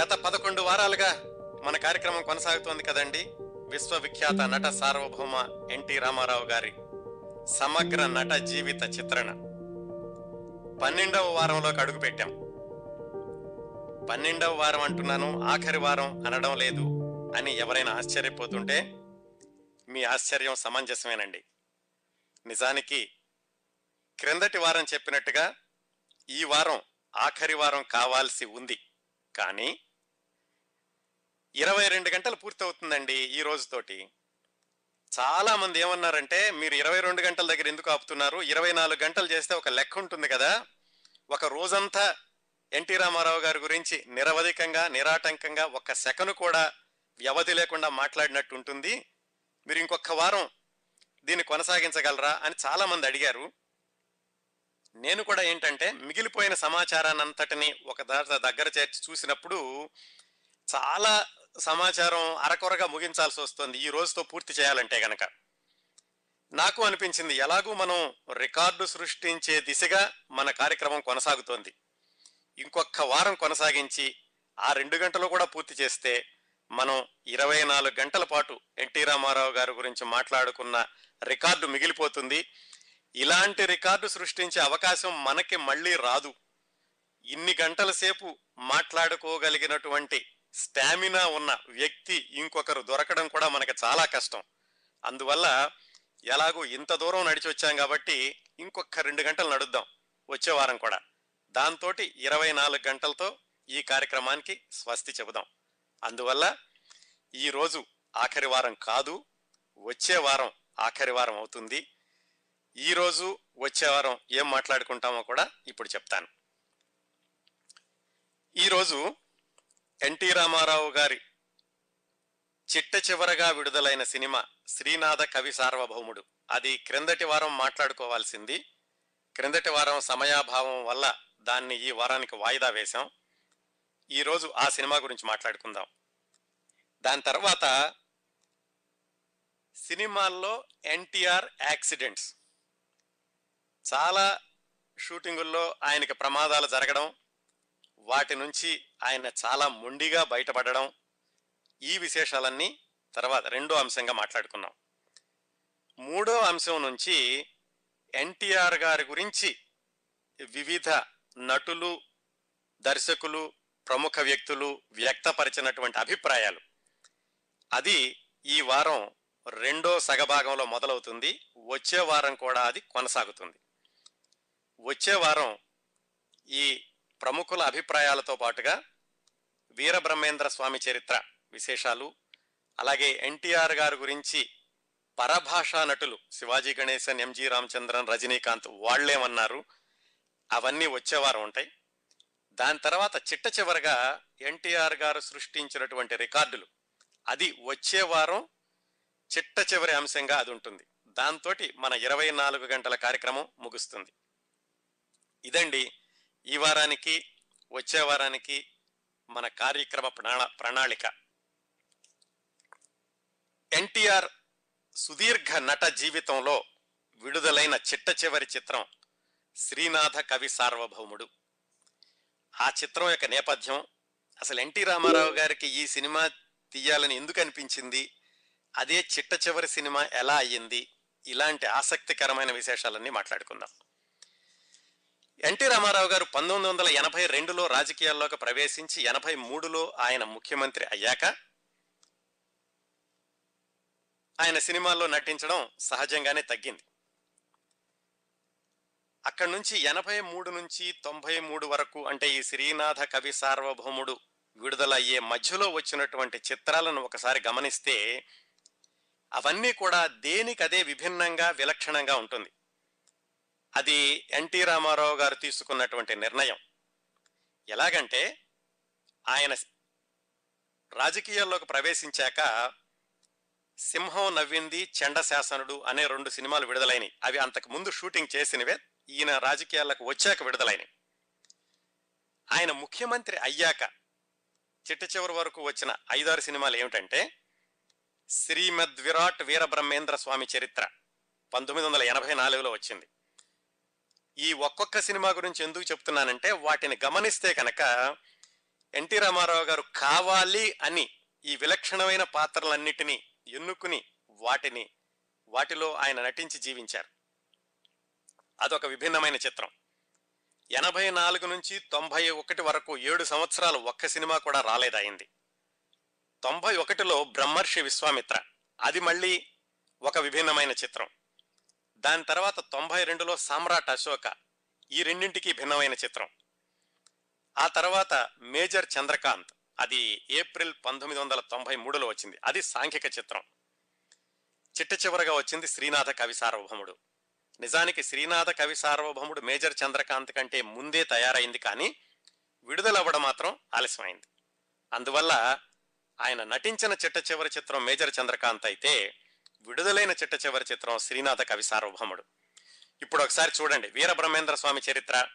గత పదకొండు వారాలుగా మన కార్యక్రమం కొనసాగుతోంది కదండి. విశ్వవిఖ్యాత నట సార్వభౌమ ఎన్టీ రామారావు గారి సమగ్ర నట జీవిత చిత్రణ. పన్నెండవ వారంలోకి అడుగు పెట్టాం. పన్నెండవ వారం అంటున్నాను ఆఖరి వారం అనడం లేదు అని ఎవరైనా ఆశ్చర్యపోతుంటే మీ ఆశ్చర్యం సమంజసమేనండి. నిజానికి క్రిందటి వారం చెప్పినట్టుగా ఈ వారం ఆఖరి వారం కావాల్సి ఉంది. కానీ ఇరవై రెండు గంటలు పూర్తవుతుందండి ఈ రోజుతోటి. చాలా మంది ఏమన్నారంటే మీరు ఇరవై రెండు గంటల దగ్గర ఎందుకు ఆపుతున్నారు? ఇరవై నాలుగు గంటలు చేస్తే ఒక లెక్క ఉంటుంది కదా. ఒక రోజంతా ఎన్టీ రామారావు గారి గురించి నిరవధికంగా నిరాటంకంగా ఒక్క సెకను కూడా వ్యవధి లేకుండా మాట్లాడినట్టు ఉంటుంది. మీరు ఇంకొక వారం దీన్ని కొనసాగించగలరా అని చాలా మంది అడిగారు. నేను కూడా ఏంటంటే మిగిలిపోయిన సమాచారాన్ని అంతటిని ఒక దగ్గర చేర్చి చూసినప్పుడు చాలా సమాచారం అరకొరగా ముగించాల్సి వస్తుంది. ఈ రోజుతో పూర్తి చేయాలంటే గనక. నాకు అనిపించింది ఎలాగూ మనం రికార్డు సృష్టించే దిశగా మన కార్యక్రమం కొనసాగుతోంది. ఇంకొక వారం కొనసాగించి ఆ రెండు గంటలు కూడా పూర్తి చేస్తే మనం ఇరవై నాలుగు గంటల పాటు ఎన్టీ రామారావు గారి గురించి మాట్లాడుకున్న రికార్డు మిగిలిపోతుంది. ఇలాంటి రికార్డు సృష్టించే అవకాశం మనకి మళ్ళీ రాదు. ఇన్ని గంటల సేపు మాట్లాడుకోగలిగినటువంటి స్టామినా ఉన్న వ్యక్తి ఇంకొకరు దొరకడం కూడా మనకి చాలా కష్టం. అందువల్ల ఎలాగో ఇంత దూరం నడిచి వచ్చాం కాబట్టి ఇంకొక రెండు గంటలు నడుద్దాం వచ్చే వారం కూడా. దాంతో ఇరవై నాలుగు గంటలతో ఈ కార్యక్రమానికి స్వస్తి చెబుదాం. అందువల్ల ఈరోజు ఆఖరి వారం కాదు వచ్చే వారం ఆఖరి వారం అవుతుంది. ఈరోజు వచ్చే వారం ఏం మాట్లాడుకుంటామో కూడా ఇప్పుడు చెప్తాను. ఈరోజు ఎన్టీ రామారావు గారి చిట్ట చివరగా విడుదలైన సినిమా శ్రీనాథ కవి సార్వభౌముడు. అది క్రిందటి వారం మాట్లాడుకోవాల్సింది. క్రిందటి వారం సమయాభావం వల్ల దాన్ని ఈ వారానికి వాయిదా వేశాం. ఈరోజు ఆ సినిమా గురించి మాట్లాడుకుందాం. దాని తర్వాత సినిమాల్లో ఎన్టీఆర్ యాక్సిడెంట్స్. చాలా షూటింగుల్లో ఆయనకి ప్రమాదాలు జరగడం వాటి నుంచి ఆయన చాలా మొండిగా బయటపడడం ఈ విశేషాలన్నీ తర్వాత రెండో అంశంగా మాట్లాడుకున్నాం. మూడో అంశం నుంచి ఎన్టీఆర్ గారి గురించి వివిధ నటులు దర్శకులు ప్రముఖ వ్యక్తులు వ్యక్తపరిచినటువంటి అభిప్రాయాలు. అది ఈ వారం రెండో సగభాగంలో మొదలవుతుంది. వచ్చే వారం కూడా అది కొనసాగుతుంది. వచ్చే వారం ఈ ప్రముఖుల అభిప్రాయాలతో పాటుగా వీరబ్రహ్మేంద్ర స్వామి చరిత్ర విశేషాలు అలాగే ఎన్టీఆర్ గారి గురించి పరభాషా నటులు శివాజీ గణేశన్ ఎంజి రామచంద్రన్ రజనీకాంత్ వాళ్ళేమన్నారు? అవన్నీ వచ్చేవారం ఉంటాయి. దాని తర్వాత చిట్ట చివరగా ఎన్టీఆర్ గారు సృష్టించినటువంటి రికార్డులు. అది వచ్చే వారం చిట్ట చివరి అంశంగా అది ఉంటుంది. దాంతో మన ఇరవై నాలుగు గంటల కార్యక్రమం ముగుస్తుంది. ఇదండి ఈ వారానికి వచ్చే వారానికి మన కార్యక్రమ ప్రణా ప్రణాళిక. ఎన్టీఆర్ సుదీర్ఘ నట జీవితంలో విడుదలైన చిట్ట చివరి చిత్రం శ్రీనాథ కవి సార్వభౌముడు. ఆ చిత్రం యొక్క నేపథ్యం అసలు ఎన్టీ రామారావు గారికి ఈ సినిమా తీయాలని ఎందుకు అనిపించింది? అదే చిట్ట చివరి సినిమా ఎలా అయ్యింది? ఇలాంటి ఆసక్తికరమైన విశేషాలన్నీ మాట్లాడుకుందాం. ఎన్టీ రామారావు గారు పంతొమ్మిది వందల ఎనభై రెండులో రాజకీయాల్లోకి ప్రవేశించి ఎనభై మూడులో ఆయన ముఖ్యమంత్రి అయ్యాక ఆయన సినిమాల్లో నటించడం సహజంగానే తగ్గింది. అక్కడి నుంచి ఎనభై మూడు నుంచి తొంభై మూడు వరకు అంటే ఈ శ్రీనాథ కవి సార్వభౌముడు విడుదలయ్యే మధ్యలో వచ్చినటువంటి చిత్రాలను ఒకసారి గమనిస్తే అవన్నీ కూడా దేనికదే విభిన్నంగా విలక్షణంగా ఉంటుంది. అది ఎన్టీ రామారావు గారు తీసుకున్నటువంటి నిర్ణయం. ఎలాగంటే ఆయన రాజకీయాల్లోకి ప్రవేశించాక సింహం నవ్వింది చండశాసనుడు అనే రెండు సినిమాలు విడుదలైనవి అవి అంతకు ముందు షూటింగ్ చేసినవే ఈయన రాజకీయాలకు వచ్చాక విడుదలైనవి ఆయన ముఖ్యమంత్రి అయ్యాక చిట్ట చివరి వరకు వచ్చిన ఐదారు సినిమాలు ఏమిటంటే శ్రీమద్ విరాట్ వీరబ్రహ్మేంద్ర స్వామి చరిత్ర పంతొమ్మిది వందల ఎనభై నాలుగులో వచ్చింది. ఈ ఒక్కొక్క సినిమా గురించి ఎందుకు చెప్తున్నానంటే వాటిని గమనిస్తే కనుక ఎన్టీ రామారావు గారు కావాలి అని ఈ విలక్షణమైన పాత్రలన్నిటినీ ఎన్నుకుని వాటిని వాటిలో ఆయన నటించి జీవించారు. అదొక విభిన్నమైన చిత్రం. ఎనభై నాలుగు నుంచి తొంభై ఒకటి వరకు ఏడు సంవత్సరాలు ఒక్క సినిమా కూడా రాలేదయింది. తొంభై ఒకటిలో బ్రహ్మర్షి విశ్వామిత్ర. అది మళ్ళీ ఒక విభిన్నమైన చిత్రం. దాని తర్వాత తొంభై రెండులో సామ్రాట్ అశోక. ఈ రెండింటికి భిన్నమైన చిత్రం. ఆ తర్వాత మేజర్ చంద్రకాంత్. అది ఏప్రిల్ పంతొమ్మిది వందల తొంభై మూడులో వచ్చింది. అది సాంఘిక చిత్రం. చిట్ట చివరగా వచ్చింది శ్రీనాథ కవి సార్వభౌముడు. నిజానికి శ్రీనాథ కవి సార్వభౌముడు మేజర్ చంద్రకాంత్ కంటే ముందే తయారైంది కానీ విడుదలవ్వడం మాత్రం ఆలస్యమైంది. అందువల్ల ఆయన నటించిన చిట్ట చివరి చిత్రం మేజర్ చంద్రకాంత్ అయితే విడుదలైన చిట్ట చివరి చిత్రం శ్రీనాథ కవి సార్వభౌముడు. ఇప్పుడు ఒకసారి చూడండి. వీరబ్రహ్మేంద్ర స్వామి చరిత్ర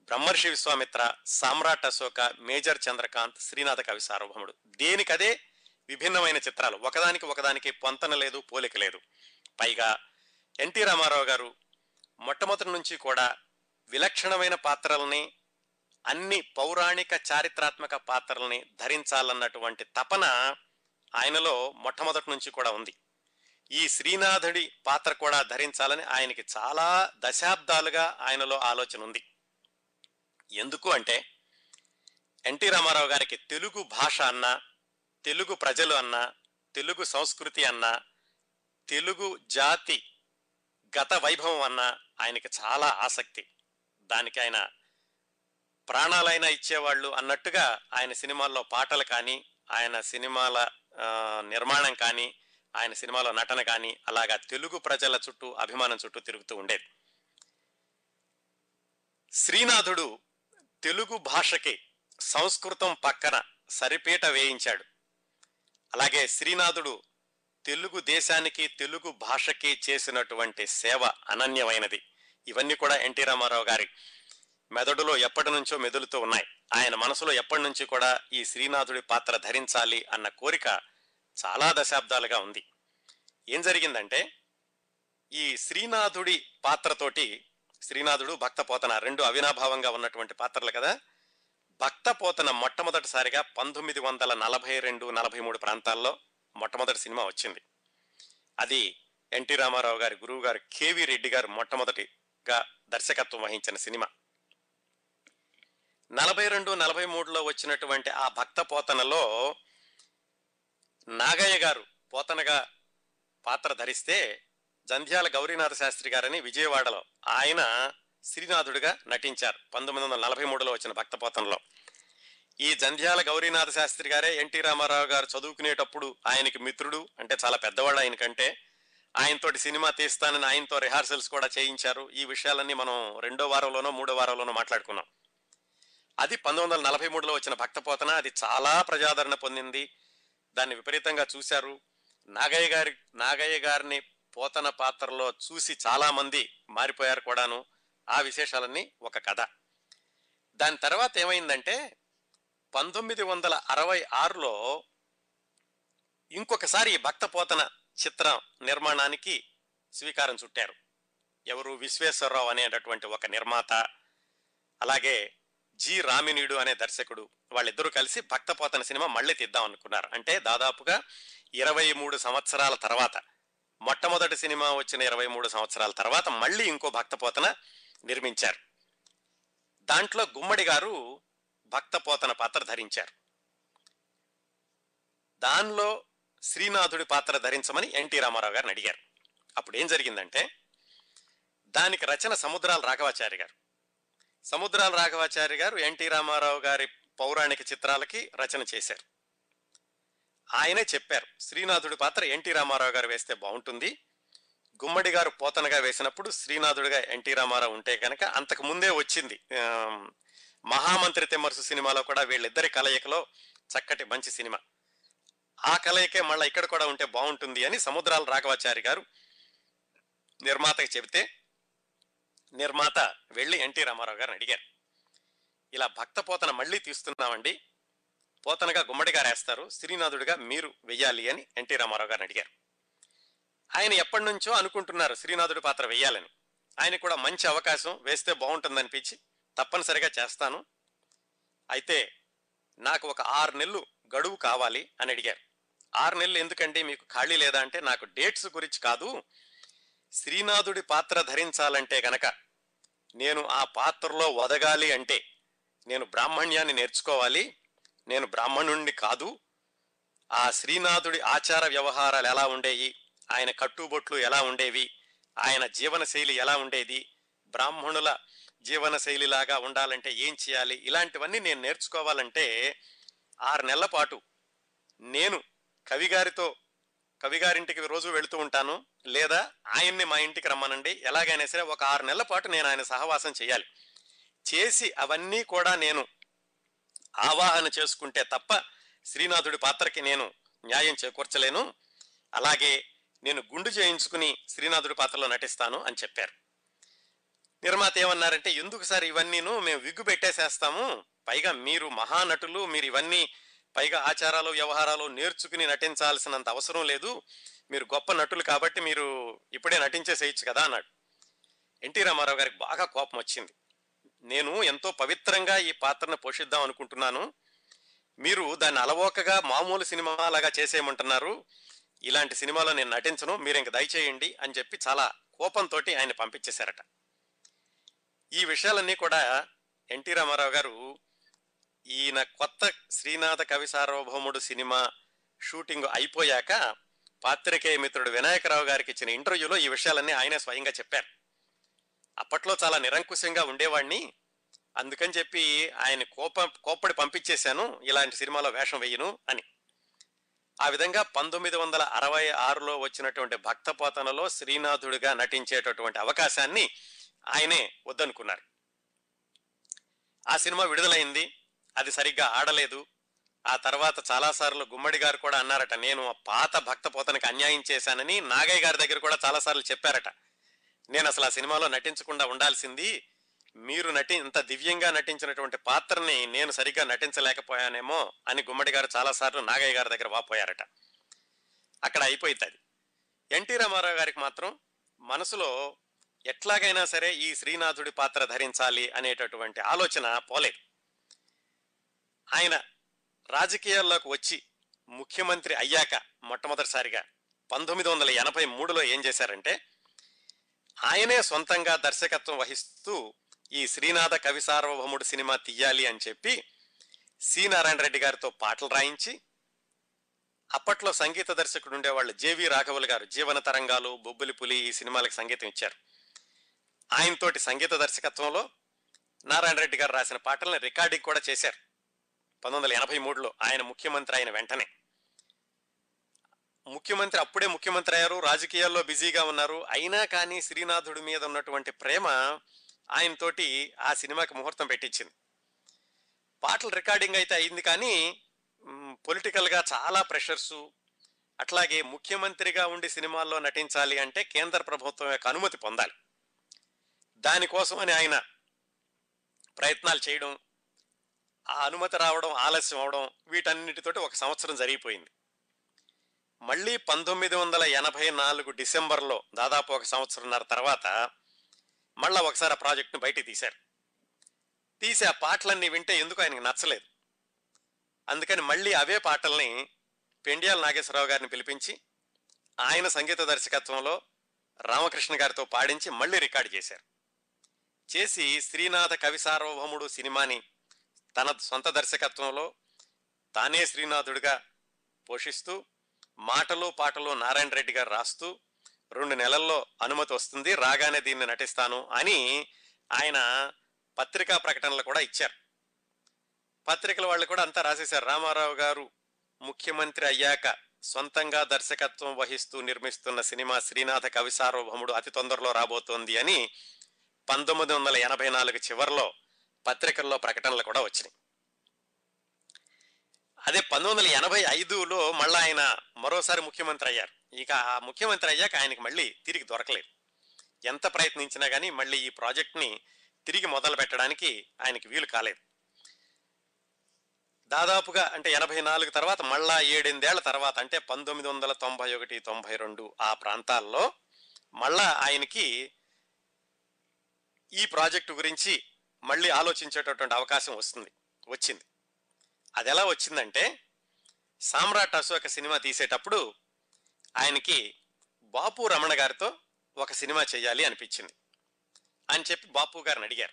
బ్రహ్మర్షి విశ్వామిత్ర సామ్రాట్ అశోక మేజర్ చంద్రకాంత్ శ్రీనాథ కవి సార్వభౌముడు. దేనికదే విభిన్నమైన చిత్రాలు. ఒకదానికి ఒకదానికి పొంతన లేదు పోలిక లేదు. పైగా ఎన్టీ రామారావు గారు మొట్టమొదటి నుంచి కూడా విలక్షణమైన పాత్రల్ని అన్ని పౌరాణిక చారిత్రాత్మక పాత్రల్ని ధరించాలన్నటువంటి తపన ఆయనలో మొట్టమొదటి నుంచి కూడా ఉంది. ఈ శ్రీనాథుడి పాత్ర కూడా ధరించాలని ఆయనకి చాలా దశాబ్దాలుగా ఆయనలో ఆలోచన ఉంది. ఎందుకు అంటే ఎన్టీ రామారావు గారికి తెలుగు భాష అన్నా తెలుగు ప్రజలు అన్నా తెలుగు సంస్కృతి అన్నా తెలుగు జాతి గత వైభవం అన్నా ఆయనకి చాలా ఆసక్తి. దానికి ఆయన ప్రాణాలైనా ఇచ్చేవాళ్ళు అన్నట్టుగా ఆయన సినిమాల్లో పాటలు కానీ ఆయన సినిమాల నిర్మాణం కానీ ఆయన సినిమాలో నటన కానీ అలాగా తెలుగు ప్రజల చుట్టూ అభిమానం చుట్టూ తిరుగుతూ ఉండేది. శ్రీనాథుడు తెలుగు భాషకి సంస్కృతం పక్కన సరిపీట వేయించాడు. అలాగే శ్రీనాథుడు తెలుగు దేశానికి తెలుగు భాషకి చేసినటువంటి సేవ అనన్యమైనది. ఇవన్నీ కూడా ఎన్టీ రామారావు గారి మెదడులో ఎప్పటి నుంచో మెదులుతూ ఉన్నాయి. ఆయన మనసులో ఎప్పటి నుంచి కూడా ఈ శ్రీనాథుడి పాత్ర ధరించాలి అన్న కోరిక చాలా దశాబ్దాలుగా ఉంది. ఏం జరిగిందంటే ఈ శ్రీనాథుడి పాత్రతోటి శ్రీనాథుడు భక్త పోతన రెండు అవినాభావంగా ఉన్నటువంటి పాత్రలు కదా భక్త పోతన మొట్టమొదటిసారిగా పంతొమ్మిది వందల నలభై రెండు నలభై మూడు ప్రాంతాల్లో మొట్టమొదటి సినిమా వచ్చింది. అది ఎన్టీ రామారావు గారి గురువు గారు కేవి రెడ్డి గారు మొట్టమొదటిగా దర్శకత్వం వహించిన సినిమా. నలభై రెండు నలభై మూడులో వచ్చినటువంటి ఆ భక్త పోతనలో నాగయ్య గారు పోతనగా పాత్ర ధరిస్తే జంధ్యాల గౌరీనాథ శాస్త్రి గారని విజయవాడలో ఆయన శ్రీనాథుడిగా నటించారు. పంతొమ్మిది వందల నలభై మూడులో వచ్చిన భక్తపోతంలో ఈ జంధ్యాల గౌరీనాథ శాస్త్రి గారే ఎన్టీ రామారావు గారు చదువుకునేటప్పుడు ఆయనకి మిత్రుడు అంటే చాలా పెద్దవాళ్ళు ఆయనకంటే ఆయనతోటి సినిమా తీస్తానని ఆయనతో రిహార్సల్స్ కూడా చేయించారు. ఈ విషయాలన్నీ మనం రెండో వారంలోనో మూడో వారంలోనో మాట్లాడుకున్నాం. అది పంతొమ్మిది వందల నలభై మూడులో వచ్చిన భక్తపోతన అది చాలా ప్రజాదరణ పొందింది. దాన్ని విపరీతంగా చూశారు. నాగయ్య గారి నాగయ్య గారిని పోతన పాత్రలో చూసి చాలామంది మారిపోయారు కూడాను. ఆ విశేషాలన్నీ ఒక కథ. దాని తర్వాత ఏమైందంటే పంతొమ్మిది వందల అరవై ఆరులో ఇంకొకసారి భక్త పోతన చిత్రం నిర్మాణానికి స్వీకారం చుట్టారు. ఎవరు విశ్వేశ్వరరావు అనేటటువంటి ఒక నిర్మాత అలాగే జి రామినీడు అనే దర్శకుడు వాళ్ళిద్దరూ కలిసి భక్తపోతన సినిమా మళ్ళీ తీద్దాం అనుకున్నారు. అంటే దాదాపుగా ఇరవై మూడు సంవత్సరాల తర్వాత మొట్టమొదటి సినిమా వచ్చిన ఇరవై మూడు సంవత్సరాల తర్వాత మళ్ళీ ఇంకో భక్తపోతన నిర్మించారు. దాంట్లో గుమ్మడి గారు భక్తపోతన పాత్ర ధరించారు. దానిలో శ్రీనాథుడి పాత్ర ధరించమని ఎన్టీ రామారావు గారిని అడిగారు. అప్పుడు ఏం జరిగిందంటే దానికి రచన సముద్రాల రాఘవాచారి గారు. సముద్రాల రాఘవాచారి గారు ఎన్టీ రామారావు గారి పౌరాణిక చిత్రాలకి రచన చేశారు. ఆయనే చెప్పారు శ్రీనాథుడి పాత్ర ఎన్టీ రామారావు గారు వేస్తే బాగుంటుంది. గుమ్మడి గారు పోతనగా వేసినప్పుడు శ్రీనాథుడిగా ఎన్టీ రామారావు ఉంటే కనుక అంతకు ముందే వచ్చింది. మహామంత్రి తిమ్మరుసు సినిమాలో కూడా వీళ్ళిద్దరి కలయికలో చక్కటి మంచి సినిమా. ఆ కలయికే మళ్ళీ ఇక్కడ కూడా ఉంటే బాగుంటుంది అని సముద్రాల రాఘవాచారి గారు నిర్మాతకి చెబితే నిర్మాత వెళ్ళి ఎన్టీ రామారావు గారిని అడిగారు. ఇలా భక్త పోతన మళ్ళీ తీస్తున్నామండి. పోతనగా గుమ్మడిగా రాస్తారు. శ్రీనాథుడిగా మీరు వెయ్యాలి అని ఎన్టీ రామారావు గారిని అడిగారు. ఆయన ఎప్పటి నుంచో అనుకుంటున్నారు శ్రీనాథుడి పాత్ర వెయ్యాలని. ఆయన కూడా మంచి అవకాశం వేస్తే బాగుంటుందనిపించి తప్పనిసరిగా చేస్తాను. అయితే నాకు ఒక ఆరు నెలలు గడువు కావాలి అని అడిగారు. ఆరు నెలలు ఎందుకండి? మీకు ఖాళీ లేదా అంటే నాకు డేట్స్ గురించి కాదు. శ్రీనాథుడి పాత్ర ధరించాలంటే గనక నేను ఆ పాత్రలో వదగాలి అంటే నేను బ్రాహ్మణ్యాన్ని నేర్చుకోవాలి. నేను బ్రాహ్మణుణ్ణి కాదు. ఆ శ్రీనాథుడి ఆచార వ్యవహారాలు ఎలా ఉండేవి? ఆయన కట్టుబొట్లు ఎలా ఉండేవి? ఆయన జీవన శైలి ఎలా ఉండేది? బ్రాహ్మణుల జీవన శైలిలాగా ఉండాలంటే ఏం చేయాలి? ఇలాంటివన్నీ నేను నేర్చుకోవాలంటే ఆరు నెలల పాటు నేను కవిగారితో కవిగారింటికి రోజు వెళుతూ ఉంటాను. లేదా ఆయన్ని మా ఇంటికి రమ్మనండి. ఎలాగైనా సరే ఒక ఆరు నెలల పాటు నేను ఆయన సహవాసం చేయాలి. చేసి అవన్నీ కూడా నేను ఆవాహన చేసుకుంటే తప్ప శ్రీనాథుడి పాత్రకి నేను న్యాయం చేకూర్చలేను. అలాగే నేను గుండు చేయించుకుని శ్రీనాథుడి పాత్రలో నటిస్తాను అని చెప్పారు. నిర్మాత ఏమన్నారంటే ఎందుకు సార్ ఇవన్నీను మేము విగ్గు పెట్టేసేస్తాము? పైగా మీరు మహానటులు మీరు ఇవన్నీ పైగా ఆచారాలు వ్యవహారాలు నేర్చుకుని నటించాల్సినంత అవసరం లేదు. మీరు గొప్ప నటులు కాబట్టి మీరు ఇప్పుడే నటించేసేయచ్చు కదా అన్నాడు. ఎన్టీ రామారావు గారికి బాగా కోపం వచ్చింది. నేను ఎంతో పవిత్రంగా ఈ పాత్రను పోషిద్దాం అనుకుంటున్నాను. మీరు దాన్ని అలవోకగా మామూలు సినిమాలాగా చేసేయమంటున్నారు. ఇలాంటి సినిమాలో నేను నటించను మీరు ఇంక దయచేయండి అని చెప్పి చాలా కోపంతో ఆయన పంపించేశారట. ఈ విషయాలన్నీ కూడా ఎన్టీ రామారావు గారు ఈయన కొత్త శ్రీనాథ కవి సార్వభౌముడు సినిమా షూటింగ్ అయిపోయాక పాత్రికేయ మిత్రుడు వినాయకరావు గారికి ఇచ్చిన ఇంటర్వ్యూలో ఈ విషయాలన్నీ ఆయనే స్వయంగా చెప్పారు. అప్పట్లో చాలా నిరంకుశంగా ఉండేవాడిని అందుకని చెప్పి ఆయన కోప కోప్పడి పంపించేశాను ఇలాంటి సినిమాలో వేషం వేయను అని. ఆ విధంగా పంతొమ్మిది వందల అరవై ఆరులో వచ్చినటువంటి భక్తపోతనలో శ్రీనాథుడిగా నటించేటటువంటి అవకాశాన్ని ఆయనే వద్దనుకున్నారు. ఆ సినిమా విడుదలైంది. సరిగ్గా ఆడలేదు. ఆ తర్వాత చాలాసార్లు గుమ్మడి గారు కూడా అన్నారట నేను పాత పాత భక్తపోతనకి అన్యాయం చేశానని నాగయ్య గారి దగ్గర కూడా చాలాసార్లు చెప్పారట. నేను అసలు ఆ సినిమాలో నటించకుండా ఉండాల్సింది మీరు నటి ఇంత దివ్యంగా నటించినటువంటి పాత్రని నేను సరిగ్గా నటించలేకపోయానేమో అని గుమ్మడి గారు చాలాసార్లు నాగయ్య గారి దగ్గర వాపోయారట. అక్కడ అయిపోయింది ఎన్టీ రామారావు గారికి మాత్రం మనసులో ఎట్లాగైనా సరే ఈ శ్రీనాథుడి పాత్ర ధరించాలి అనేటటువంటి ఆలోచన పోలేదు. ఆయన రాజకీయాల్లోకి వచ్చి ముఖ్యమంత్రి అయ్యాక మొట్టమొదటిసారిగా పంతొమ్మిది వందల ఎనభై మూడులో ఏం చేశారంటే ఆయనే సొంతంగా దర్శకత్వం వహిస్తూ ఈ శ్రీనాథ కవి సార్వభౌముడు సినిమా తీయాలి అని చెప్పి సి నారాయణ రెడ్డి గారితో పాటలు రాయించి అప్పట్లో సంగీత దర్శకుడు ఉండేవాళ్ళు జేవి రాఘవులు గారు జీవన తరంగాలు బొబ్బులి పులి ఈ సినిమాలకు సంగీతం ఇచ్చారు. ఆయనతోటి సంగీత దర్శకత్వంలో నారాయణ రెడ్డి గారు రాసిన పాటలను రికార్డింగ్ కూడా చేశారు. పంతొమ్మిది వందల ఎనభై మూడులో ఆయన ముఖ్యమంత్రి అయిన వెంటనే. ముఖ్యమంత్రి అప్పుడే ముఖ్యమంత్రి అయ్యారు రాజకీయాల్లో బిజీగా ఉన్నారు. అయినా కానీ శ్రీనాథుడి మీద ఉన్నటువంటి ప్రేమ ఆయనతోటి ఆ సినిమాకి ముహూర్తం పెట్టించింది. పాటలు రికార్డింగ్ అయితే అయింది కానీ పొలిటికల్గా చాలా ప్రెషర్సు. అట్లాగే ముఖ్యమంత్రిగా ఉండి సినిమాల్లో నటించాలి అంటే కేంద్ర ప్రభుత్వం యొక్క అనుమతి పొందాలి. దానికోసం అని ఆయన ప్రయత్నాలు చేయడం ఆ అనుమతి రావడం ఆలస్యం అవడం వీటన్నిటితోటి ఒక సంవత్సరం జరిగిపోయింది. మళ్ళీ పంతొమ్మిది వందల ఎనభై నాలుగు డిసెంబర్లో దాదాపు ఒక సంవత్సరంన్నర తర్వాత మళ్ళా ఒకసారి ఆ ప్రాజెక్ట్ను బయటికి తీశారు. తీసి ఆ పాటలన్నీ వింటే ఎందుకు ఆయనకు నచ్చలేదు. అందుకని మళ్ళీ అవే పాటల్ని పెండియాల నాగేశ్వరరావు గారిని పిలిపించి ఆయన సంగీత దర్శకత్వంలో రామకృష్ణ గారితో పాడించి మళ్ళీ రికార్డు చేశారు. చేసి శ్రీనాథ కవి సార్వభౌముడు సినిమాని తన సొంత దర్శకత్వంలో తానే శ్రీనాథుడిగా పోషిస్తూ మాటలు పాటలు నారాయణ రెడ్డి గారు రాస్తూ రెండు నెలల్లో అనుమతి వస్తుంది రాగానే దీన్ని నటిస్తాను అని ఆయన పత్రికా ప్రకటనలు కూడా ఇచ్చారు. పత్రికల వాళ్ళు కూడా అంతా రాసేశారు. రామారావు గారు ముఖ్యమంత్రి అయ్యాక సొంతంగా దర్శకత్వం వహిస్తూ నిర్మిస్తున్న సినిమా శ్రీనాథ కవి సార్వభౌముడు అతి తొందరలో రాబోతోంది అని పంతొమ్మిది వందల ఎనభై నాలుగు చివరిలో పత్రికల్లో ప్రకటనలు కూడా వచ్చినాయి. అదే పంతొమ్మిది వందల ఎనభై ఐదులో మళ్ళీ ఆయన మరోసారి ముఖ్యమంత్రి అయ్యారు. ఇక ఆ ముఖ్యమంత్రి అయ్యాక ఆయనకి మళ్ళీ తిరిగి దొరకలేదు. ఎంత ప్రయత్నించినా కానీ మళ్ళీ ఈ ప్రాజెక్ట్ని తిరిగి మొదలు పెట్టడానికి ఆయనకి వీలు కాలేదు. దాదాపుగా అంటే ఎనభై నాలుగు తర్వాత మళ్ళా ఏడెనిమిదేళ్ళ తర్వాత అంటే పంతొమ్మిది వందల తొంభై ఒకటి తొంభై రెండు ఆ ప్రాంతాల్లో మళ్ళా ఆయనకి ఈ ప్రాజెక్టు గురించి మళ్ళీ ఆలోచించేటటువంటి అవకాశం వస్తుంది వచ్చింది. అది ఎలా వచ్చిందంటే సామ్రాట్ అశోక సినిమా తీసేటప్పుడు ఆయనకి బాపు రమణ గారితో ఒక సినిమా చేయాలి అనిపించింది అని చెప్పి బాపు గారిని అడిగారు.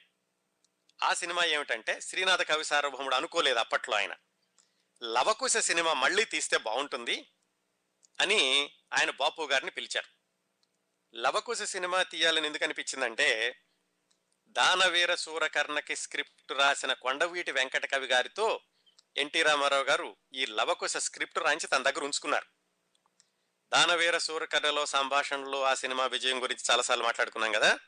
ఆ సినిమా ఏమిటంటే శ్రీనాథ కవి సార్వభౌముడు అనుకోలేదు అప్పట్లో ఆయన. లవకుశ సినిమా మళ్ళీ తీస్తే బాగుంటుంది అని ఆయన బాపు గారిని పిలిచారు. లవకుశ సినిమా తీయాలని ఎందుకు అనిపించిందంటే దానవీర సూరకర్ణకి స్క్రిప్ట్ రాసిన కొండవీటి వెంకట కవి గారితో ఎన్టీ రామారావు గారు ఈ లవకుశ స్క్రిప్ట్ రాయించి తన దగ్గర ఉంచుకున్నారు. దానవీర సూరకర్ణలో సంభాషణలో ఆ సినిమా విజయం గురించి చాలాసార్లు మాట్లాడుకున్నాం కదా.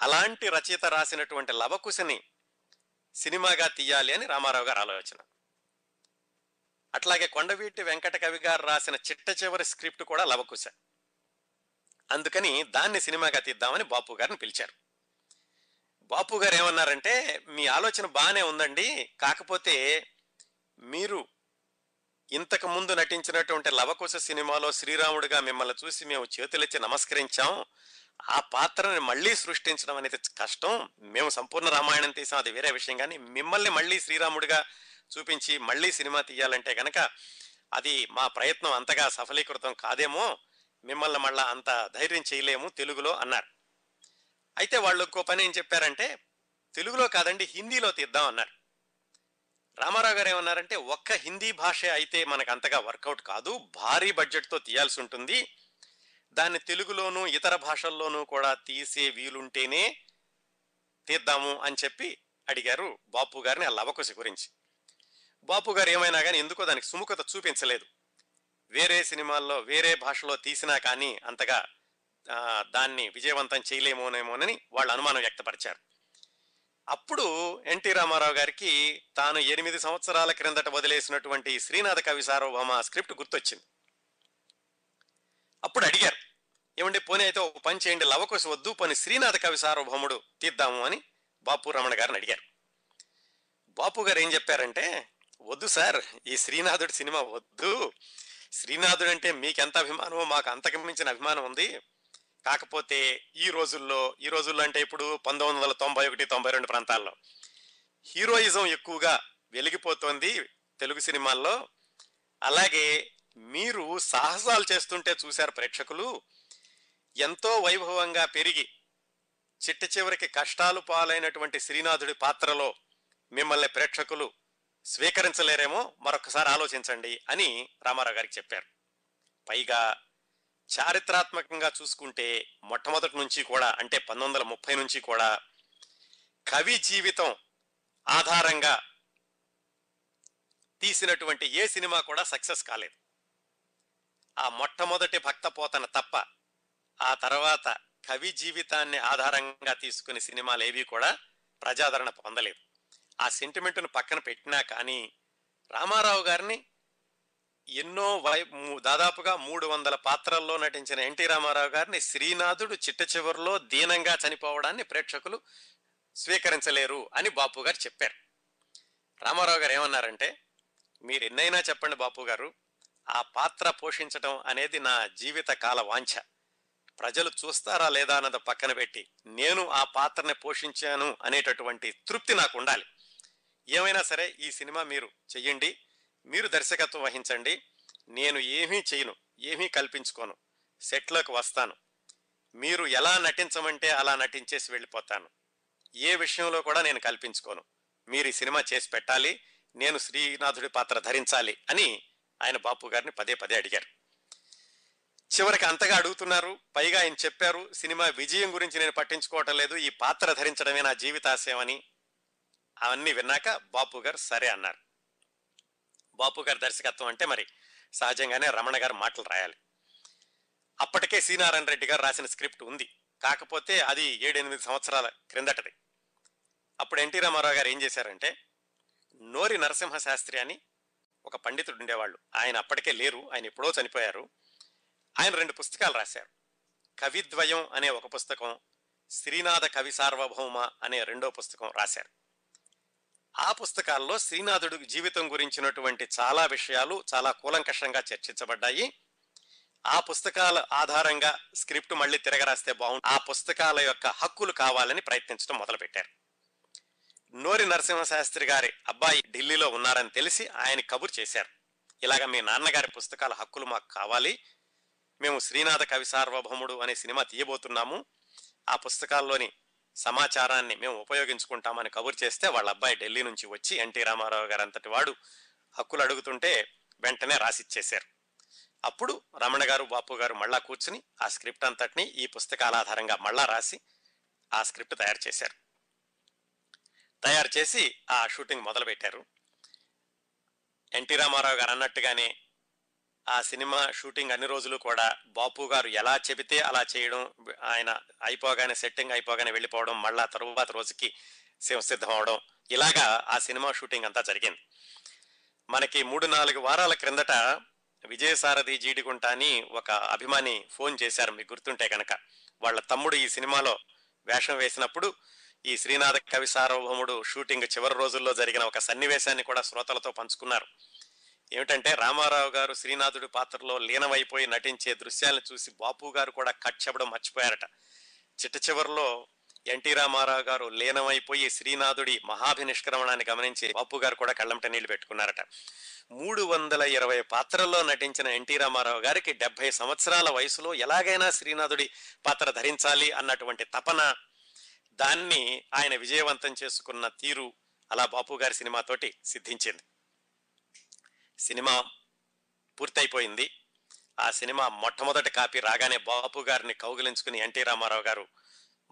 అలాంటి రచయిత రాసినటువంటి లవకుశని సినిమాగా తీయాలి అని రామారావు గారు ఆలోచన. అట్లాగే కొండవీటి వెంకట కవి గారు రాసిన చిట్ట చివరి స్క్రిప్ట్ కూడా లవకుశ. అందుకని దాన్ని సినిమాగా తీద్దామని బాపు గారిని పిలిచారు. బాపు గారు ఏమన్నారంటే మీ ఆలోచన బాగానే ఉందండి. కాకపోతే మీరు ఇంతకు ముందు నటించినటువంటి లవకుశ సినిమాలో శ్రీరాముడిగా మిమ్మల్ని చూసి మేము చేతులెచ్చి నమస్కరించాం. ఆ పాత్రని మళ్ళీ సృష్టించడం అనేది కష్టం. మేము సంపూర్ణ రామాయణం తీసాం. అది వేరే విషయం. కానీ మిమ్మల్ని మళ్ళీ శ్రీరాముడిగా చూపించి మళ్ళీ సినిమా తీయాలంటే కనుక అది మా ప్రయత్నం అంతగా సఫలీకృతం కాదేమో. మిమ్మల్ని మళ్ళా అంత ధైర్యం చేయలేము తెలుగులో అన్నారు. అయితే వాళ్ళు ఇంకో పని ఏం చెప్పారంటే తెలుగులో కాదండి హిందీలో తీద్దాం అన్నారు. రామారావు గారు ఏమన్నారంటే ఒక్క హిందీ భాష అయితే మనకు అంతగా వర్కౌట్ కాదు భారీ బడ్జెట్తో తీయాల్సి ఉంటుంది. దాన్ని తెలుగులోనూ ఇతర భాషల్లోనూ కూడా తీసే వీలుంటేనే తీద్దాము అని చెప్పి అడిగారు బాపు గారిని ఆ లవకుశ గురించి. బాపు గారు ఏమైనా కానీ ఎందుకో దానికి సుముఖత చూపించలేదు. వేరే సినిమాల్లో వేరే భాషలో తీసినా కానీ అంతగా దాన్ని విజయవంతం చేయలేమోనేమోనని వాళ్ళు అనుమానం వ్యక్తపరిచారు. అప్పుడు ఎన్టీ రామారావు గారికి తాను ఎనిమిది సంవత్సరాల క్రిందట వదిలేసినటువంటి శ్రీనాథ కవి సార్వభౌమ స్క్రిప్ట్ గుర్తొచ్చింది. అప్పుడు అడిగారు ఏమండి పోనీ అయితే ఒక పని చేయండి లవకుశ వద్దు పని శ్రీనాథ కవి సార్వభౌముడు తీద్దాము అని బాపు రమణ గారిని అడిగారు. బాపు గారు ఏం చెప్పారంటే వద్దు సార్ ఈ శ్రీనాథుడి సినిమా వద్దు. శ్రీనాథుడు అంటే మీకెంత అభిమానమో మాకు అంతకు మించిన అభిమానం ఉంది. కాకపోతే ఈ రోజుల్లో ఈ రోజుల్లో అంటే ఇప్పుడు పంతొమ్మిది వందల తొంభై ఒకటి తొంభై రెండు ప్రాంతాల్లో హీరోయిజం ఎక్కువగా వెలిగిపోతోంది తెలుగు సినిమాల్లో. అలాగే మీరు సాహసాలు చేస్తుంటే చూశారు ప్రేక్షకులు ఎంతో వైభవంగా పెరిగి చిట్ట చివరికి కష్టాలు పాలైనటువంటి శ్రీనాథుడి పాత్రలో మిమ్మల్ని ప్రేక్షకులు స్వీకరించలేరేమో మరొకసారి ఆలోచించండి అని రామారావు గారికి చెప్పారు. పైగా చారిత్రాత్మకంగా చూసుకుంటే మొట్టమొదటి నుంచి కూడా అంటే పంతొమ్మిది వందల ముప్పై నుంచి కూడా కవి జీవితం ఆధారంగా తీసినటువంటి ఏ సినిమా కూడా సక్సెస్ కాలేదు. ఆ మొట్టమొదటి భక్త పోతన తప్ప ఆ తర్వాత కవి జీవితాన్ని ఆధారంగా తీసుకుని సినిమాలు ఏవి కూడా ప్రజాదరణ పొందలేదు. ఆ సెంటిమెంట్ను పక్కన పెట్టినా కానీ రామారావు గారిని ఎన్నో వై దాదాపుగా మూడు వందల పాత్రల్లో నటించిన ఎన్టీ రామారావు గారిని శ్రీనాథుడు చిట్ట చివరిలో దీనంగా చనిపోవడాన్ని ప్రేక్షకులు స్వీకరించలేరు అని బాపు గారు చెప్పారు. రామారావు గారు ఏమన్నారంటే మీరు ఎన్నైనా చెప్పండి బాపు గారు ఆ పాత్ర పోషించడం అనేది నా జీవిత కాల వాంఛ. ప్రజలు చూస్తారా లేదా అన్నది పక్కన పెట్టి నేను ఆ పాత్రని పోషించాను అనేటటువంటి తృప్తి నాకు ఉండాలి. ఏమైనా సరే ఈ సినిమా మీరు చెయ్యండి మీరు దర్శకత్వం వహించండి. నేను ఏమీ చేయను ఏమీ కల్పించుకోను. సెట్లోకి వస్తాను. మీరు ఎలా నటించమంటే అలా నటించేసి వెళ్ళిపోతాను. ఏ విషయంలో కూడా నేను కల్పించుకోను. మీరు ఈ సినిమా చేసి పెట్టాలి నేను శ్రీనాథుడి పాత్ర ధరించాలి అని ఆయన బాపు గారిని పదే పదే అడిగారు. చివరికి అంతగా అడుగుతున్నారు పైగా ఆయన చెప్పారు సినిమా విజయం గురించి నేను పట్టించుకోవటం లేదు ఈ పాత్ర ధరించడమే నా జీవితాశయం అని. అవన్నీ విన్నాక బాపు గారు సరే అన్నారు. బాపు గారి దర్శకత్వం అంటే మరి సహజంగానే రమణ గారు మాటలు రాయాలి. అప్పటికే సీనారాయణ రెడ్డి గారు రాసిన స్క్రిప్ట్ ఉంది. కాకపోతే అది ఏడెనిమిది సంవత్సరాల క్రిందటది. అప్పుడు ఎన్టీ రామారావు గారు ఏం చేశారంటే నోరి నరసింహ శాస్త్రి అని ఒక పండితుడు ఉండేవాళ్ళు. ఆయన అప్పటికే లేరు ఆయన ఎప్పుడో చనిపోయారు. ఆయన రెండు పుస్తకాలు రాశారు. కవిద్వయం అనే ఒక పుస్తకం శ్రీనాథ కవి సార్వభౌమ అనే రెండో పుస్తకం రాశారు. ఆ పుస్తకాల్లో శ్రీనాథుడు జీవితం గురించినటువంటి చాలా విషయాలు చాలా కూలంకషంగా చర్చించబడ్డాయి. ఆ పుస్తకాల ఆధారంగా స్క్రిప్ట్ మళ్ళీ తిరగరాస్తే బాగుంది ఆ పుస్తకాల యొక్క హక్కులు కావాలని ప్రయత్నించడం మొదలుపెట్టారు. నోరి నరసింహశాస్త్రి గారి అబ్బాయి ఢిల్లీలో ఉన్నారని తెలిసి ఆయన కబురు చేశారు. ఇలాగ మీ నాన్నగారి పుస్తకాల హక్కులు మాకు కావాలి. మేము శ్రీనాథ కవి సార్వభౌముడు అనే సినిమా తీయబోతున్నాము. ఆ పుస్తకాల్లోని సమాచారాన్ని మేము ఉపయోగించుకుంటామని కబురు చేస్తే వాళ్ళ అబ్బాయి ఢిల్లీ నుంచి వచ్చి ఎన్టీ రామారావు గారు అంతటి వాడు హక్కులు అడుగుతుంటే వెంటనే రాసిచ్చేశారు. అప్పుడు రమణ గారు బాపు గారు మళ్ళా కూర్చుని ఆ స్క్రిప్ట్ అంతటిని ఈ పుస్తకాల ఆధారంగా మళ్ళా రాసి ఆ స్క్రిప్ట్ తయారు చేశారు. తయారు చేసి ఆ షూటింగ్ మొదలుపెట్టారు. ఎన్టీ రామారావు గారు అన్నట్టుగానే ఆ సినిమా షూటింగ్ అన్ని రోజులు కూడా బాపు గారు ఎలా చెబితే అలా చేయడం ఆయన అయిపోగానే సెట్టింగ్ అయిపోగానే వెళ్ళిపోవడం మళ్ళా తరువాత రోజుకి సిద్ధం అవడం ఇలాగా ఆ సినిమా షూటింగ్ అంతా జరిగింది. మనకి మూడు నాలుగు వారాల క్రిందట విజయసారథి జీడిగుంట అని ఒక అభిమాని ఫోన్ చేశారు మీకు గుర్తుంటే కనుక వాళ్ళ తమ్ముడు ఈ సినిమాలో వేషం వేసినప్పుడు ఈ శ్రీనాథ కవి సార్వభౌముడు షూటింగ్ చివరి రోజుల్లో జరిగిన ఒక సన్నివేశాన్ని కూడా శ్రోతలతో పంచుకున్నారు. ఏమిటంటే రామారావు గారు శ్రీనాథుడి పాత్రలో లీనమైపోయి నటించే దృశ్యాలను చూసి బాపు గారు కూడా కట్ చెప్పడం మర్చిపోయారట. చిట్ట చివరిలో ఎన్టీ రామారావు గారు లీనమైపోయి శ్రీనాథుడి మహాభినిష్క్రమణాన్ని గమనించి బాపు గారు కూడా కళ్ళంట నీళ్ళు పెట్టుకున్నారట. మూడు వందల ఇరవై పాత్రల్లో నటించిన ఎన్టీ రామారావు గారికి డెబ్బై సంవత్సరాల వయసులో ఎలాగైనా శ్రీనాథుడి పాత్ర ధరించాలి అన్నటువంటి తపన దాన్ని ఆయన విజయవంతం చేసుకున్న తీరు అలా బాపు గారి సినిమాతోటి సిద్ధించింది. సినిమా పూర్తయిపోయింది. ఆ సినిమా మొట్టమొదటి కాపీ రాగానే బాపు గారిని కౌగిలించుకుని ఎన్టీ రామారావు గారు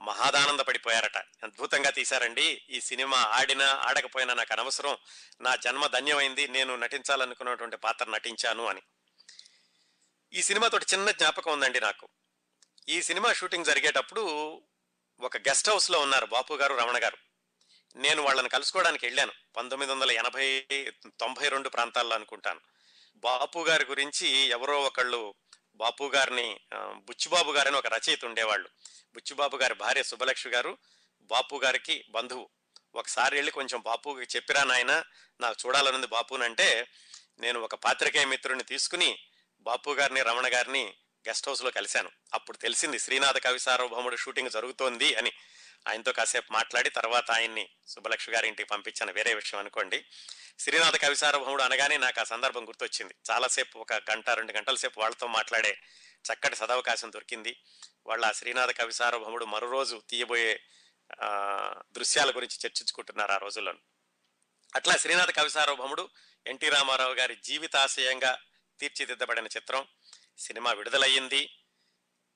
మహాదానంద పడిపోయారట అద్భుతంగా తీశారండి. ఈ సినిమా ఆడినా ఆడకపోయినా నాకు అనవసరం. నా జన్మ ధన్యమైంది. నేను నటించాలనుకున్నటువంటి పాత్ర నటించాను అని. ఈ సినిమాతోటి చిన్న జ్ఞాపకం ఉందండి నాకు. ఈ సినిమా షూటింగ్ జరిగేటప్పుడు ఒక గెస్ట్ హౌస్లో ఉన్నారు బాపు గారు రమణ గారు. నేను వాళ్ళని కలుసుకోవడానికి వెళ్ళాను. పంతొమ్మిది వందల ఎనభై తొంభై రెండు ప్రాంతాల్లో అనుకుంటాను. బాపు గారి గురించి ఎవరో ఒకళ్ళు బాపు గారిని బుచ్చిబాబు గారని ఒక రచయిత ఉండేవాళ్ళు. బుచ్చిబాబు గారి భార్య సుబ్బలక్ష్మి గారు బాపు గారికి బంధువు. ఒకసారి వెళ్ళి కొంచెం బాపుకి చెప్పిరా నాయన నాకు చూడాలనుంది బాపునంటే నేను ఒక పాత్రికేయ మిత్రుడిని తీసుకుని బాపు గారిని రమణ గారిని గెస్ట్ హౌస్లో కలిశాను. అప్పుడు తెలిసింది శ్రీనాథ కవి సార్వభౌముడు షూటింగ్ జరుగుతోంది అని. ఆయనతో కాసేపు మాట్లాడి తర్వాత ఆయన్ని సుబ్బలక్ష్మి గారి ఇంటికి పంపించాను. వేరే విషయం అనుకోండి. శ్రీనాథ కవి సార్వభౌముడు అనగానే నాకు ఆ సందర్భం గుర్తొచ్చింది. చాలాసేపు ఒక గంట రెండు గంటల సేపు వాళ్ళతో మాట్లాడే చక్కటి సదవకాశం దొరికింది. వాళ్ళ ఆ శ్రీనాథ కవి సార్వభౌముడు మరో రోజు తీయబోయే దృశ్యాల గురించి చర్చించుకుంటున్నారు ఆ రోజుల్లో అట్లా శ్రీనాథ కవి సార్వభౌముడు ఎన్టీ రామారావు గారి జీవితాశయంగా తీర్చిదిద్దబడిన చిత్రం. సినిమా విడుదలయ్యింది.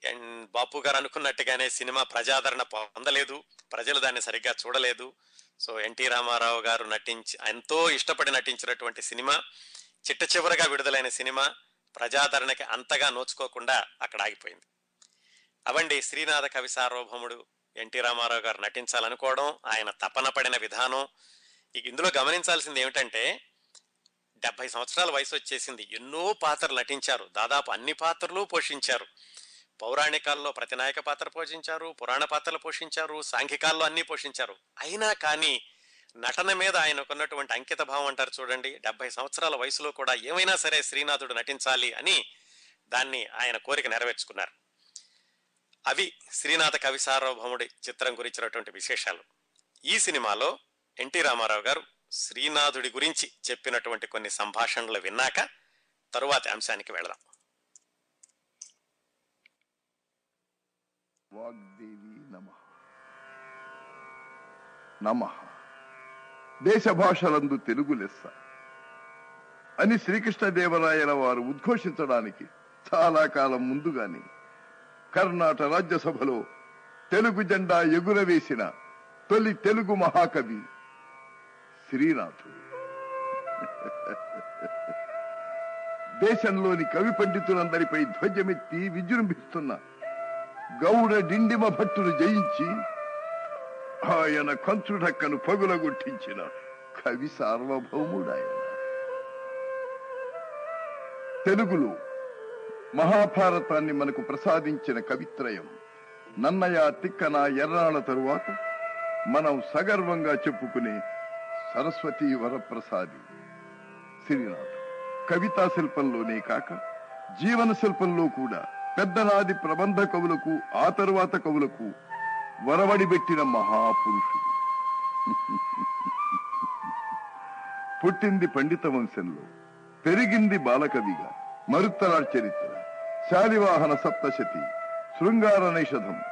అండ్ బాపు గారు అనుకున్నట్టుగానే సినిమా ప్రజాదరణ పొందలేదు. ప్రజలు దాన్ని సరిగ్గా చూడలేదు. సో ఎన్టీ రామారావు గారు నటించి ఎంతో ఇష్టపడి నటించినటువంటి సినిమా చిట్ట చివరగా విడుదలైన సినిమా ప్రజాదరణకి అంతగా నోచుకోకుండా అక్కడ ఆగిపోయింది. అవండి శ్రీనాథ కవి సార్వభౌముడు ఎన్టీ రామారావు గారు నటించాలనుకోవడం ఆయన తపన పడిన విధానం. ఇక ఇందులో గమనించాల్సింది ఏమిటంటే డెబ్బై సంవత్సరాల వయసు వచ్చేసింది. ఎన్నో పాత్రలు నటించారు. దాదాపు అన్ని పాత్రలు పోషించారు. పౌరాణికాల్లో ప్రతినాయక పాత్ర పోషించారు పురాణ పాత్రలు పోషించారు సాంఘికాల్లో అన్నీ పోషించారు. అయినా కానీ నటన మీద ఆయనకున్నటువంటి అంకిత భావం అంటారు చూడండి. డెబ్బై సంవత్సరాల వయసులో కూడా ఏమైనా సరే శ్రీనాథుడు నటించాలి అని దాన్ని ఆయన కోరిక నెరవేర్చుకున్నారు. అవి శ్రీనాథ కవి సార్వభౌముడి చిత్రం గురించినటువంటి విశేషాలు. ఈ సినిమాలో ఎన్టీ రామారావు గారు శ్రీనాథుడి గురించి చెప్పినటువంటి కొన్ని సంభాషణలు విన్నాక తరువాతి అంశానికి వెళదాం. వాగ్దేవి నమ. నమ. దేశ భాషలందు తెలుగు లెస్స. అని శ్రీకృష్ణదేవరాయల వారు ఉద్ఘోషించడానికి చాలా కాలం ముందుగానే కర్ణాటక రాజ్యసభలో తెలుగు జెండా ఎగురవేసిన తొలి తెలుగు మహాకవి శ్రీనాథుడు. దేశంలోని కవి పండితులందరిపై ధ్వజమెత్తి విజృంభిస్తున్న గౌడ డిండిమ భట్టును జయించి ఆయన కంచుడక్కను పగులగొట్టించిన కవి సార్వభౌముడాయన. తెలుగులో మహాభారతాన్ని మనకు ప్రసాదించిన కవిత్రయం నన్నయ తిక్కన ఎర్రాళ్ళ తరువాత మనం సగర్వంగా చెప్పుకునే సరస్వతి వరప్రసాది. శ్రీనాథ్. కవితా శిల్పంలోనే కాక జీవన శిల్పంలో కూడా పెద్దనాది ప్రబంధ కవులకు ఆ తరువాత కవులకు వరవడి పెట్టిన మహాపురుషుడు. పుట్టింది పండిత వంశంలో పెరిగింది బాలకవిగా మరుత్తరాడ్ చరిత్ర శాలివాహన సప్తశతి శృంగార నైషధం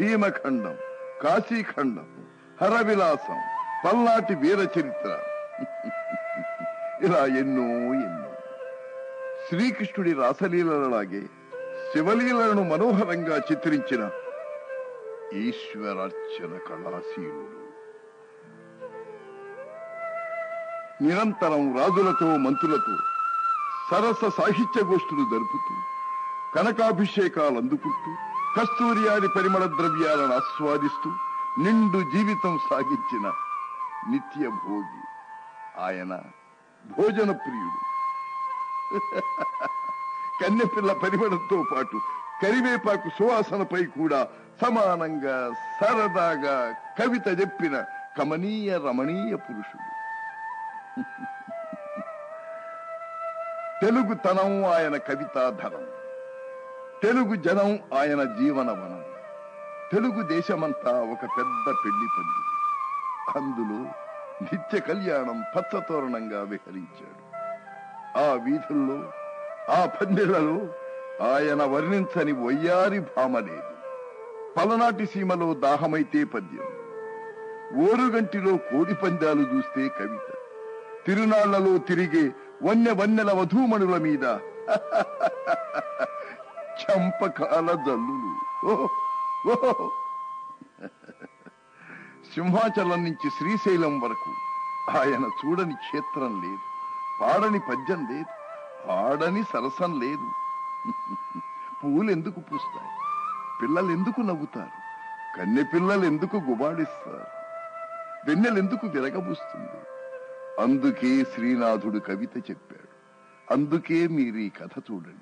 భీమఖండం కాశీఖండం హరవిలాసం పల్నాటి వీర చరిత్ర. ఇలా ఎన్నో ఎన్నో. శ్రీకృష్ణుడి రాసలీలలాగే శివలీలను మనోహరంగా చిత్రించిన ఈశ్వరార్చన కళాశీలుడు. నిరంతరం రాజులతో మంత్రులతో సరస సాహిత్య గోష్ఠులు జరుపుతూ కనకాభిషేకాలు అందుకుంటూ కస్తూరియాది పరిమళ ద్రవ్యాలను ఆస్వాదిస్తూ నిండు జీవితం సాగించిన నిత్య భోగి. ఆయన భోజన ప్రియుడు కన్నెపిల్ల పరిమళంతో పాటు కరివేపాకు సువాసనపై కూడా సమానంగా సరదాగా కవిత చెప్పిన కమనీయ రమణీయ పురుషుడు. తెలుగు తనం ఆయన కవితాధరం. తెలుగు జనం ఆయన జీవనవనం. తెలుగు దేశమంతా ఒక పెద్ద పెళ్ళి పంది అందులో నిత్య కళ్యాణం పచ్చతోరణంగా విహరించాడు. ఆ వీధుల్లో ఆ పందిళ్ళలో ఆయన వర్ణించని వయ్యారి భామ లేదు. పలనాటి సీమలో దాహమైతే పద్యం ఓరుగంటిలో కోడి పందాలు చూస్తే కవిత. తిరునాళ్ళలో తిరిగే వన్య వన్యల వధూమణుల మీద చంపకాల జల్లులు. సింహాచలం నుంచి శ్రీశైలం వరకు ఆయన చూడని క్షేత్రం లేదు. పాడని పద్యం లేదు. ఆడని సరసం లేదు. పూలు ఎందుకు పూస్తాయి? పిల్లలు ఎందుకు నవ్వుతారు? కన్నె పిల్లలు ఎందుకు గుబాడిస్తారు? వెన్నెలు ఎందుకు విరగబూస్తుంది? అందుకే శ్రీనాథుడు కవిత చెప్పాడు. అందుకే మీరు ఈ కథ చూడండి.